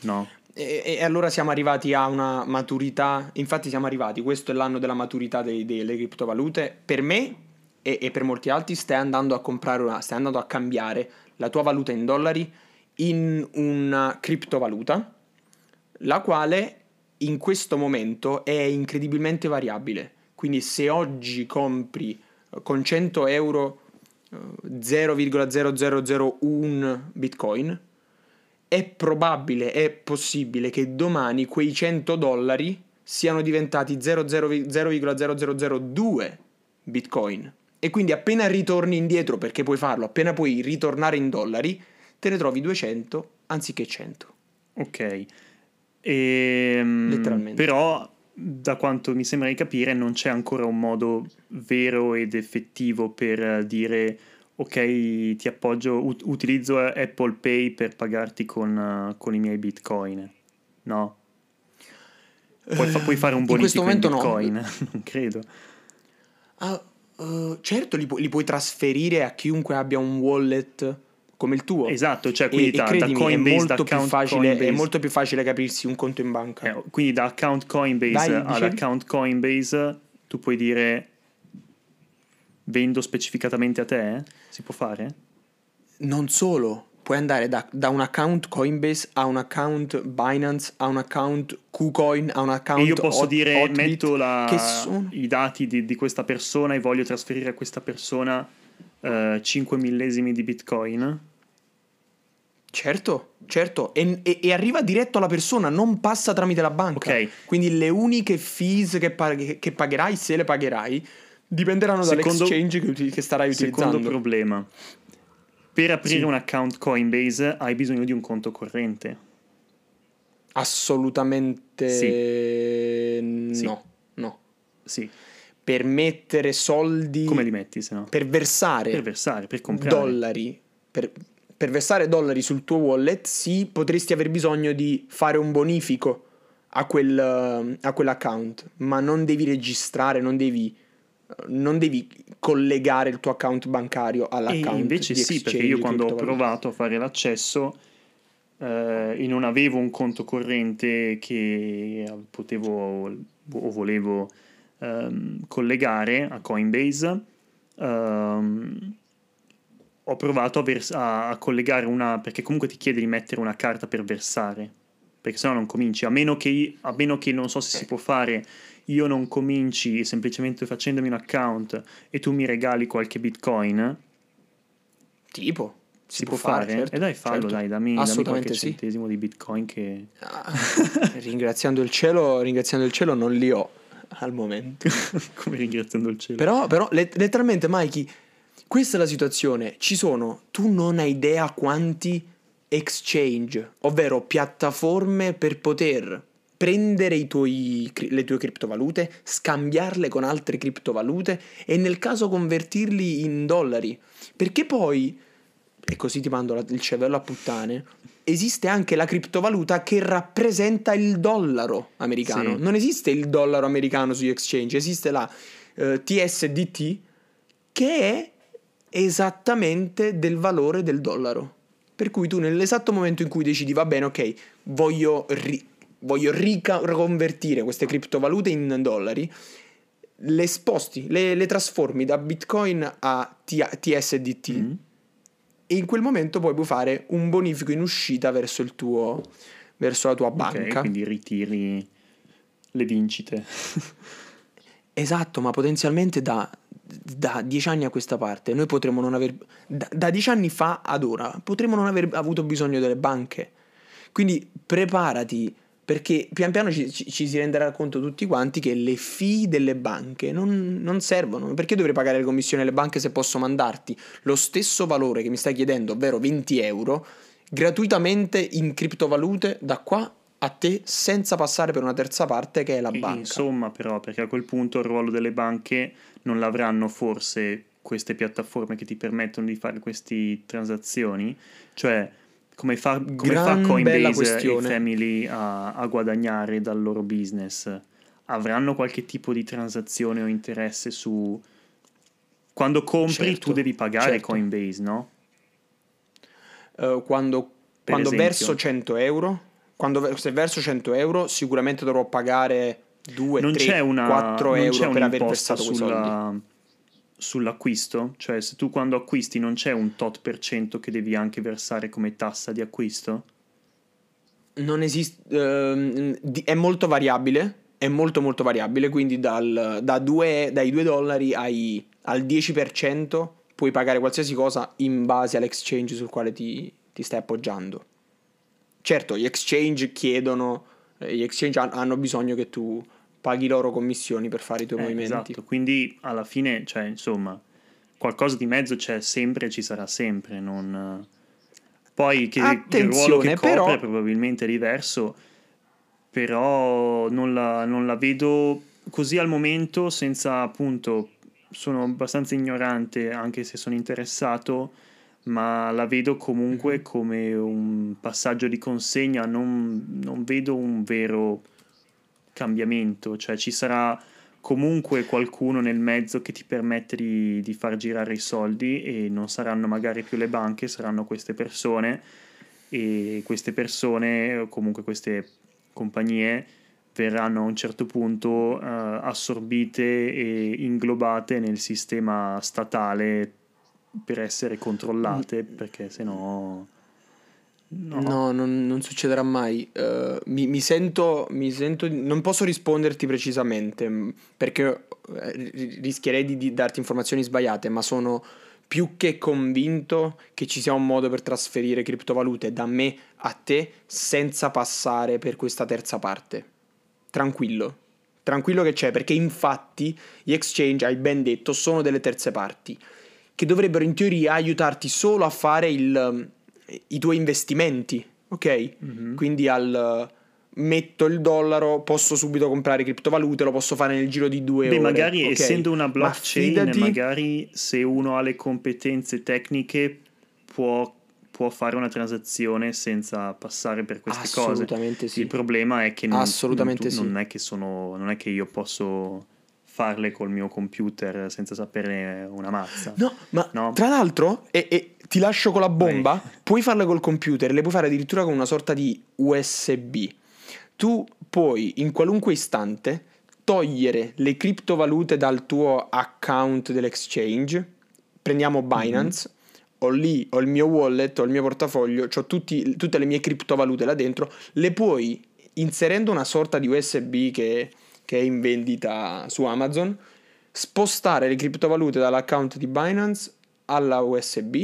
No? E, e allora siamo arrivati a una maturità, infatti siamo arrivati, questo è l'anno della maturità delle criptovalute. Per me e, e per molti altri stai andando a comprare una, stai andando a cambiare la tua valuta in dollari in una criptovaluta, la quale in questo momento è incredibilmente variabile. Quindi se oggi compri eh, con 100 euro eh, 0,0001 bitcoin, è probabile, è possibile che domani quei 100 dollari siano diventati 0,0002 bitcoin. E quindi appena ritorni indietro, perché puoi farlo, appena puoi ritornare in dollari, te ne trovi 200 anziché 100. Ok. Ehm, Letteralmente. Però, da quanto mi sembra di capire, non c'è ancora un modo vero ed effettivo per dire ok, ti appoggio, ut- utilizzo Apple Pay per pagarti con, con i miei bitcoin. No. Puoi, fa- puoi fare un Eh, In bonifico in, no. bitcoin? non credo. Ah, eh, certo, li, pu- li puoi trasferire a chiunque abbia un wallet come il tuo. Esatto, cioè E, quindi e da, da credimi, Coinbase, è, da molto più facile, è Coinbase. molto più facile capirsi un conto in banca. Eh, quindi da account Coinbase dicevi? account Coinbase tu puoi dire vendo specificatamente a te? Si può fare? Non solo, puoi andare da, da un account Coinbase a un account Binance, a un account KuCoin, a un account E io posso Hot- dire Hotbit, metto la- sono i dati di, di questa persona e voglio trasferire a questa persona eh, 5 millesimi di bitcoin. Certo, certo, e, e- e arriva diretto alla persona, non passa tramite la banca. Ok. Quindi le uniche fees che, pag- che pagherai, se le pagherai, dipenderanno Secondo- dall'exchange che, che starai Secondo utilizzando. problema. Per aprire Sì. un account Coinbase hai bisogno di un conto corrente. Assolutamente Sì. no, no. Sì. Per mettere soldi, Come li metti se no? per versare Per versare, per comprare. dollari, per, per versare dollari sul tuo wallet, sì, potresti aver bisogno di fare un bonifico a, quel, a quell'account, ma non devi registrare, non devi, non devi collegare il tuo account bancario E all'account. invece di sì, perché io quando ho provato a fare l'accesso eh, e non avevo un conto corrente che potevo o volevo ehm, collegare a Coinbase, ehm, ho provato a, vers- a collegare una, perché comunque ti chiede di mettere una carta per versare, perché sennò non cominci, a meno che, a meno che non so se si può fare, io non cominci semplicemente facendomi un account e tu mi regali qualche bitcoin, Tipo, si, può fare? certo, e dai, fallo, certo. dai, dammi, dammi Assolutamente qualche sì. centesimo di bitcoin che... Ah, ringraziando il cielo, ringraziando il cielo non li ho al momento. Come ringraziando il cielo. Però, però let- letteralmente, Mikey, questa è la situazione. Ci sono, tu non hai idea quanti exchange, ovvero piattaforme per poter prendere tuoi, le tue criptovalute, scambiarle con altre criptovalute e nel caso convertirli in dollari. Perché poi, e così ti mando il cervello a puttane, esiste anche la criptovaluta che rappresenta il dollaro americano. Sì. Non esiste il dollaro americano sugli exchange, esiste la uh, TSDT che è esattamente del valore del dollaro. Per cui tu nell'esatto momento in cui decidi, va bene, ok, voglio, ri- voglio riconvertire queste criptovalute in dollari, le sposti, le, le trasformi da Bitcoin a T- TSDT mm. e in quel momento poi puoi fare un bonifico in uscita verso, il tuo, verso la tua banca. Okay, quindi ritiri le vincite. esatto, ma potenzialmente da da dieci anni a questa parte, noi potremmo non aver, da, da dieci anni fa ad ora, potremmo non aver avuto bisogno delle banche. Quindi preparati, perché pian piano ci, ci, ci, si renderà conto tutti quanti che le fee delle banche non, non, servono. Perché dovrei pagare le commissioni alle banche se posso mandarti lo stesso valore che mi stai chiedendo, ovvero 20 euro, gratuitamente in criptovalute da qua a te senza passare per una terza parte che è la banca. Insomma, però, perché a quel punto il ruolo delle banche non l'avranno forse queste piattaforme che ti permettono di fare queste transazioni? Cioè, come fa, come fa Coinbase e Family a, a, guadagnare dal loro business? Avranno qualche tipo di transazione o interesse su... Quando compri certo, tu devi pagare certo. Coinbase, no? Uh, quando, quando verso 100 euro, quando se verso 100 euro sicuramente dovrò pagare 2, non 3, c'è una, 4 non euro c'è per aver versato soldi. Sull'acquisto? Cioè se tu quando acquisti non c'è un tot per cento che devi anche versare come tassa di acquisto? Non esiste, ehm, è molto variabile, è molto molto variabile, quindi dal, da due, dai 2 dollari ai, al 10% puoi pagare qualsiasi cosa in base all'exchange sul quale ti, ti stai appoggiando. Certo, gli exchange chiedono, eh, gli exchange hanno bisogno che tu paghi loro commissioni per fare i tuoi eh, movimenti. Esatto, quindi alla fine, cioè, insomma, qualcosa di mezzo c'è sempre e ci sarà sempre, non... Poi che, il ruolo che copre però... probabilmente è diverso, però non la, non la vedo così al momento senza appunto sono abbastanza ignorante anche se sono interessato ma la vedo comunque mm-hmm. come un passaggio di consegna non, non vedo un vero cambiamento, cioè ci sarà comunque qualcuno nel mezzo che ti permette di, di, far girare i soldi e non saranno magari più le banche, saranno queste persone e queste persone o comunque queste compagnie verranno a un certo punto uh, assorbite e inglobate nel sistema statale per essere controllate mm. perché se no No, no non, non, succederà mai. Uh, mi, mi, sento, mi, sento, Non posso risponderti precisamente mm, perché eh, rischierei di, di, darti informazioni sbagliate, ma sono più che convinto che ci sia un modo per trasferire criptovalute da me a te senza passare per questa terza parte. Tranquillo. Tranquillo che c'è, perché infatti gli exchange, hai ben detto, sono delle terze parti che dovrebbero in teoria aiutarti solo a fare il i tuoi investimenti, ok? Mm-hmm. Quindi al metto il dollaro, posso subito comprare criptovalute, lo posso fare nel giro di due Beh, ore. magari okay. essendo una blockchain, Ma magari se uno ha le competenze tecniche può, può fare una transazione senza passare per queste Assolutamente cose. Sì. Il problema è che non, Assolutamente non, tu, sì. non, è che sono, non è che io posso farle col mio computer senza sapere una mazza. No, ma no? tra l'altro, e, e, ti lascio con la bomba, Vai. puoi farle col computer, le puoi fare addirittura con una sorta di USB. Tu puoi in qualunque istante togliere le criptovalute dal tuo account dell'exchange. Prendiamo mhm. Binance. Mm-hmm. Ho lì, ho il mio wallet, ho il mio portafoglio, ho tutti, tutte le mie criptovalute là dentro. Le puoi, inserendo una sorta di USB che che è in vendita su Amazon, spostare le criptovalute dall'account di Binance alla USB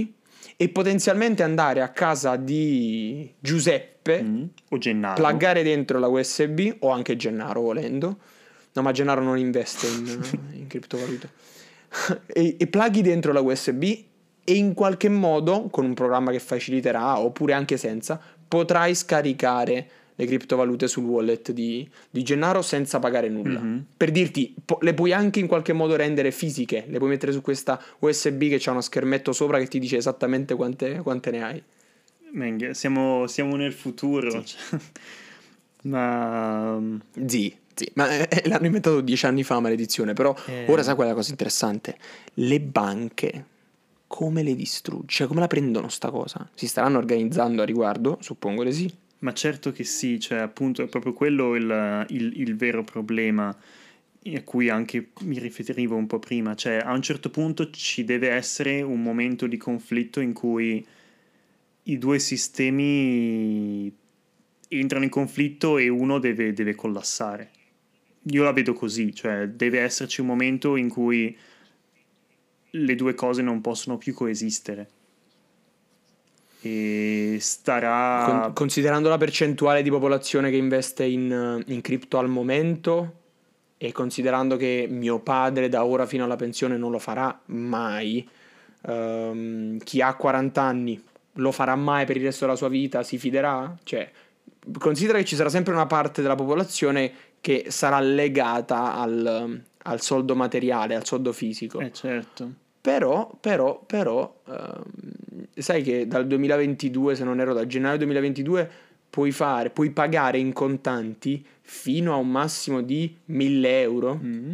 e potenzialmente andare a casa di Giuseppe mm, o Gennaro. pluggare dentro la USB o anche Gennaro volendo. No ma Gennaro non investe in, in criptovalute. E, e plughi dentro la USB e in qualche modo, con un programma che faciliterà, oppure anche senza, potrai scaricare le criptovalute sul wallet di, di Gennaro senza pagare nulla. Mhm. Per dirti, po- le puoi anche in qualche modo rendere fisiche, le puoi mettere su questa USB che c'ha uno schermetto sopra che ti dice esattamente quante, quante ne hai. Menghe, siamo, siamo nel futuro. cioè. Ma Sì, sì, ma eh, l'hanno inventato dieci anni fa, maledizione. Però Eh. ora sai qual è la cosa interessante? Le banche come le distrugge? Cioè, come la prendono sta cosa? Si staranno organizzando a riguardo? Suppongo di sì. Ma certo che sì, cioè appunto è proprio quello il, il- il vero problema a cui anche mi riferivo un po' prima, cioè a un certo punto ci deve essere un momento di conflitto in cui i due sistemi entrano in conflitto e uno deve, deve collassare. Io la vedo così, cioè deve esserci un momento in cui le due cose non possono più coesistere. E starà... Con- considerando la percentuale di popolazione che investe in, in cripto al momento e considerando che mio padre da ora fino alla pensione non lo farà mai, ehm, chi ha 40 anni lo farà mai per il resto della sua vita, si fiderà? Cioè, considera che ci sarà sempre una parte della popolazione che sarà legata al, al soldo materiale, al soldo fisico. Eh certo. Però, però, però, ehm, sai che dal 2022, se non ero da gennaio 2022, puoi fare, puoi pagare in contanti fino a un massimo di 1000 euro. Mm.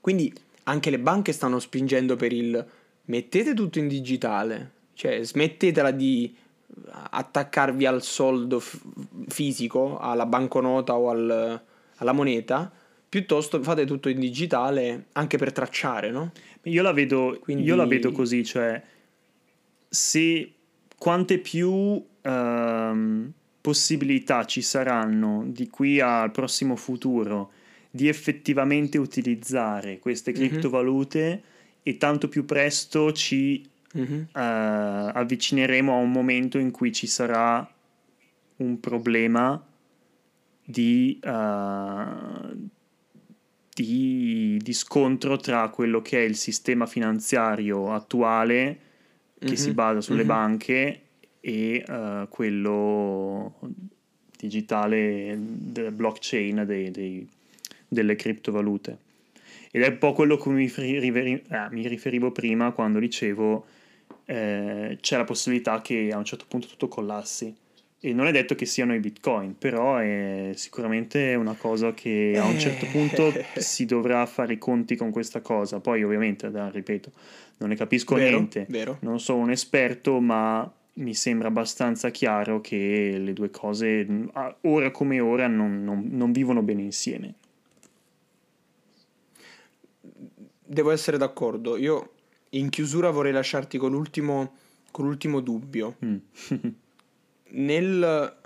Quindi anche le banche stanno spingendo per il mettete tutto in digitale, cioè smettetela di attaccarvi al soldo f- fisico, alla banconota o al- alla moneta, piuttosto fate tutto in digitale anche per tracciare, no? Io la vedo, Quindi- io la vedo così, cioè se quante più ehm, possibilità ci saranno di qui al prossimo futuro di effettivamente utilizzare queste Mhm. criptovalute e tanto più presto ci Mhm. eh, avvicineremo a un momento in cui ci sarà un problema di, eh, di, di scontro tra quello che è il sistema finanziario attuale che Mhm. si basa sulle Mhm. banche e eh, quello digitale del blockchain dei- dei- delle criptovalute. Ed è un po' quello a cui mi, riferi- riferi- ah, mi riferivo prima quando dicevo eh, c'è la possibilità che a un certo punto tutto collassi. E non è detto che siano i bitcoin, però è sicuramente una cosa che a un certo punto si dovrà fare i conti con questa cosa. Poi ovviamente, da- ripeto, non ne capisco Vero, niente, vero. non sono un esperto, ma mi sembra abbastanza chiaro che le due cose, ora come ora, non, non- non vivono bene insieme. Devo essere d'accordo. Io in chiusura vorrei lasciarti con l'ultimo, con l'ultimo dubbio. Mm. Nel,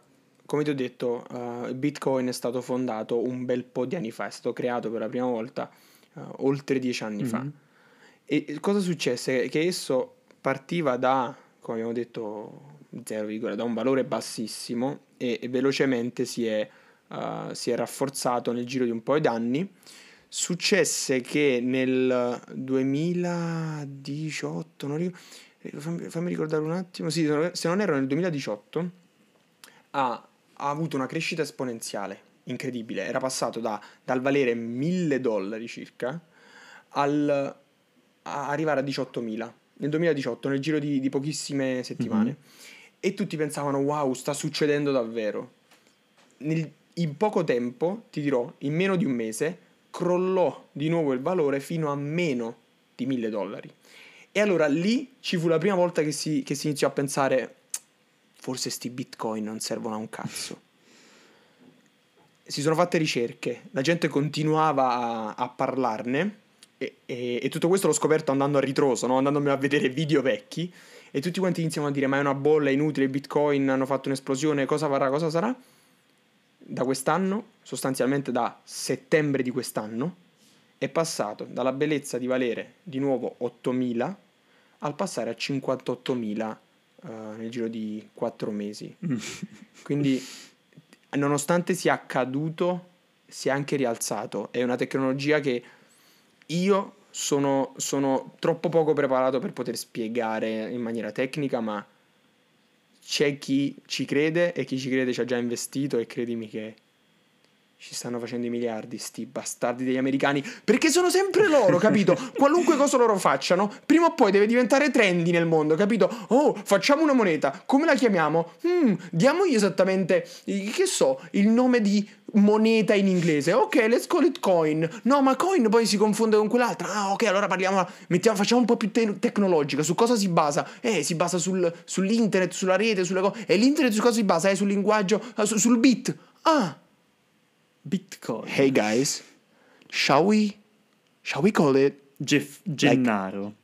come ti ho detto, il Bitcoin è stato fondato un bel po' di anni fa, è stato creato per la prima volta eh, oltre dieci anni fa. Mhm. E cosa successe? Che esso partiva da, come abbiamo detto, 0, da un valore bassissimo e, e velocemente si è, eh, si è rafforzato nel giro di un po' di anni. Successe che nel 2018, non ricordo, fammi, fammi ricordare un attimo, sì, se non erro nel 2018, ha, ha avuto una crescita esponenziale incredibile. Era passato da- dal valere 1000 dollari circa al, a arrivare a 18.000 nel 2018, nel giro di, di pochissime settimane. E tutti pensavano, wow, sta succedendo davvero. Nel- in poco tempo, ti dirò, in meno di un mese, crollò di nuovo il valore fino a meno di 1000 dollari. E allora lì ci fu la prima volta che si, che si iniziò a pensare, forse sti bitcoin non servono a un cazzo. Si sono fatte ricerche, la gente continuava a, a parlarne e, e- e tutto questo l'ho scoperto andando a ritroso, no? andandomi a vedere video vecchi e tutti quanti iniziano a dire ma è una bolla, è inutile, bitcoin hanno fatto un'esplosione, cosa farà, cosa sarà? Da quest'anno, sostanzialmente da settembre di quest'anno, è passato dalla bellezza di valere di nuovo 8.000 al passare a 58.000 eh, nel giro di 4 mesi. Quindi, nonostante sia accaduto, si è anche rialzato. È una tecnologia che io sono, sono troppo poco preparato per poter spiegare in maniera tecnica, ma c'è chi ci crede e chi ci crede ci ha già investito e credimi che ci stanno facendo i miliardi, sti bastardi degli americani, perché sono sempre loro, capito? Qualunque cosa loro facciano, prima o poi deve diventare trendy nel mondo, capito? Oh, facciamo una moneta, come la chiamiamo? Hmm, diamogli esattamente, che so, il nome di moneta in inglese. Ok, let's call it coin. No, ma coin poi si confonde con quell'altra. Ah, ok, allora parliamo, mettiamo, facciamo un po' più te- tecnologica. Su cosa si basa? Eh, si basa sul, sull'internet, sulla rete, sulle cose. E l'internet su cosa si basa? Eh, sul linguaggio, uh, su, sul bit. Ah, Bitcoin. Hey guys, shall we shall we call it Gef- Gennaro.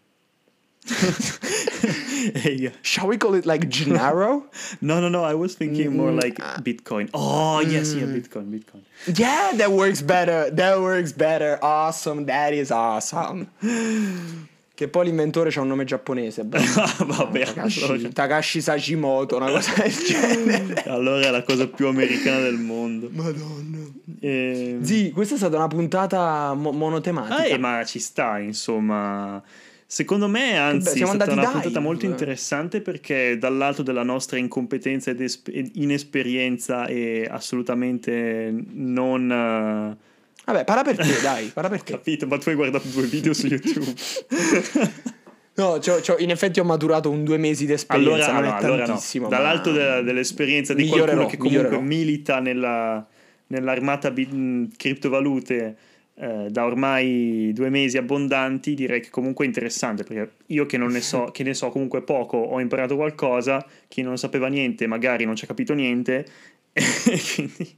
hey, shall we call it like Gennaro? no, no, no. I was thinking more Mm, like ah. Bitcoin. Oh, yes, yeah, Bitcoin, Bitcoin. yeah, that works better. That works better. Awesome. That is awesome. Che poi l'inventore c'ha un nome giapponese. Vabbè, Takashi, allora, Takashi Sajimoto, una cosa del genere. allora è la cosa più americana del mondo. Madonna. Ehm, Sì, questa è stata una puntata mo- monotematica. Eh, ma ci sta, insomma. Secondo me, anzi, è siamo stata una puntata dive. molto interessante perché dall'alto della nostra incompetenza ed esp- ed inesperienza e assolutamente non... eh, Vabbè, parla per te, dai, parla per te. capito, ma tu hai guardato due video su YouTube. No, c'ho- c'ho- in effetti ho maturato un due mesi di esperienza, allora, no, allora no. Dall'alto della- dell'esperienza di qualcuno che comunque migliorerò. milita nella- nell'armata bi- criptovalute eh, da ormai due mesi abbondanti, direi che comunque è interessante perché io che non ne so, che ne so comunque poco, ho imparato qualcosa, chi non sapeva niente magari non ci ha capito niente, quindi-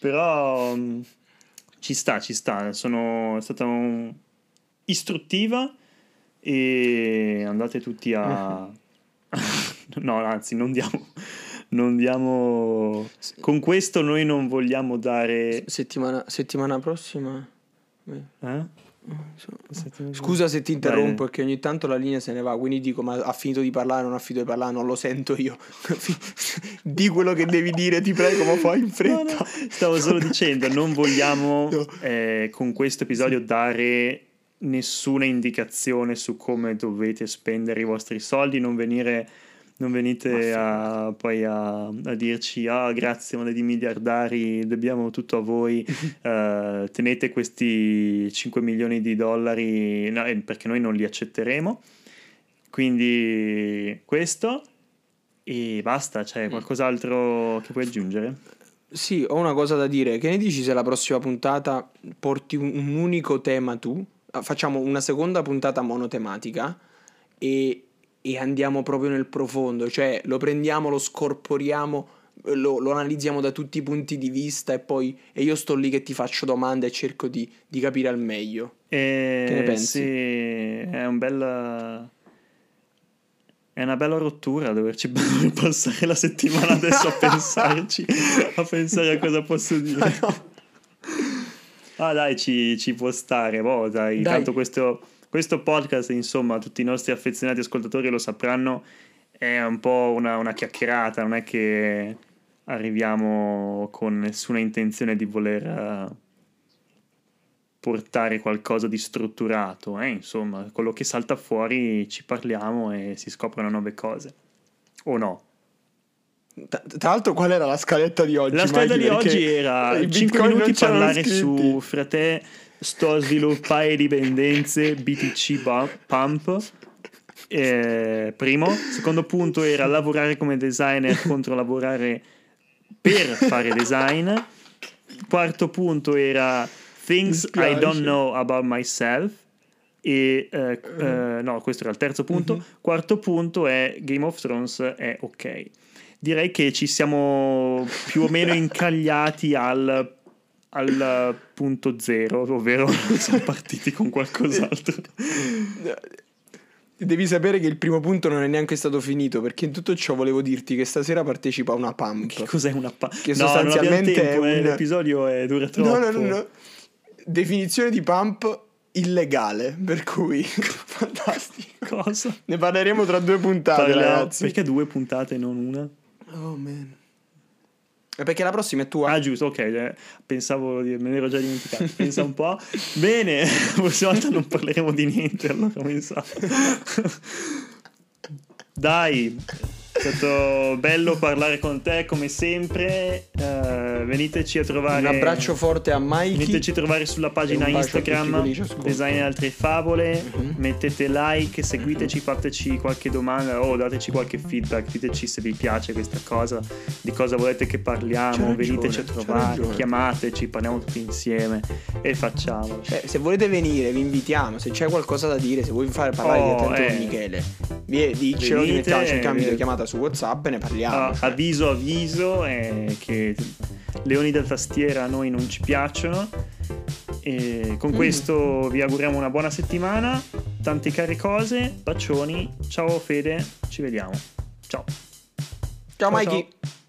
però ci sta, ci sta, sono è stata un- istruttiva e andate tutti a... no, anzi, non diamo... Non diamo... Con questo noi non vogliamo dare... Settimana, settimana prossima. Eh? Scusa se ti interrompo, perché ogni tanto la linea se ne va, quindi dico, ma ha finito di parlare, non ha finito di parlare, non lo sento io. di quello che devi dire, ti prego, ma fai in No, fretta. no, Stavo solo dicendo, non vogliamo No. eh, con questo episodio dare nessuna indicazione su come dovete spendere i vostri soldi, non venire non venite a, poi a, a dirci ah grazie ma dei miliardari dobbiamo tutto a voi eh, tenete questi 5 milioni di dollari no, eh, perché noi non li accetteremo quindi questo e basta c'è qualcos'altro che puoi aggiungere? Sì, ho una cosa da dire. Che ne dici se la prossima puntata porti un, un unico tema tu? Ah, Facciamo una seconda puntata monotematica e, e andiamo proprio nel profondo, cioè lo prendiamo, lo scorporiamo, eh, lo, lo analizziamo da tutti i punti di vista e poi e io sto lì che ti faccio domande e cerco di, di capire al meglio. Eh, Che ne pensi? Sì, è un bel... È una bella rottura doverci passare la settimana adesso a pensarci, a pensare a cosa posso dire. Ah dai, ci, ci può stare, boh, dai, Dai. tanto questo, questo podcast, insomma, tutti i nostri affezionati ascoltatori lo sapranno, è un po' una, una chiacchierata, non è che arriviamo con nessuna intenzione di voler eh, portare qualcosa di strutturato, eh? insomma, quello che salta fuori ci parliamo e si scoprono nuove cose. O no? Tra, tra l'altro, qual era la scaletta di oggi? La scaletta di? Perché oggi era i 5 Bitcoin minuti parlare scritti. su frate sto a sviluppare dipendenze BTC Pump. Eh, primo, secondo punto era lavorare come designer contro lavorare per fare design. Quarto punto era things I don't know about myself. E eh, eh, no, questo era il terzo punto. Quarto punto è Game of Thrones è ok. Direi che ci siamo più o meno incagliati al, al punto zero, ovvero siamo partiti con qualcos'altro. Devi sapere che il primo punto non è neanche stato finito perché in tutto ciò volevo dirti che stasera partecipa a una pump. Che cos'è una pa- Che no, sostanzialmente è tempo, eh, un- l'episodio è, dura troppo. No, no, no, no. Definizione di pump illegale, per cui fantastico. Cosa? Ne parleremo tra due puntate, Parliamo- ragazzi. Perché due puntate e non una? Oh man. Perché la prossima è tua. Ah, giusto, ok. eh, Pensavo di. me ne ero già dimenticato. Pensa un po'. Bene, la prossima volta non parleremo di niente. Allora, sa. Dai, è stato bello parlare con te come sempre. Eh, veniteci a trovare. Un abbraccio forte a Mikey. Veniteci a trovare sulla pagina Instagram. Design e altre favole. Mhm. Mettete like, seguiteci, fateci qualche domanda o dateci qualche feedback. Diteci se vi piace questa cosa, di cosa volete che parliamo. ragione, Veniteci a trovare, chiamateci, parliamo tutti insieme e facciamolo. Cioè, se volete venire, vi invitiamo. Se c'è qualcosa da dire, se vuoi fare parlare Oh, direttamente eh. con Michele, vi- diccelo, Venite, mettiamo, cerchiamo eh, videochiamata su WhatsApp e ne parliamo. Ah, avviso, avviso, eh, che leoni da tastiera a noi non ci piacciono. E con Mm. questo vi auguriamo una buona settimana, tante care cose, bacioni, ciao Fede, ci vediamo. Ciao. Ciao ciao, Mikey. ciao.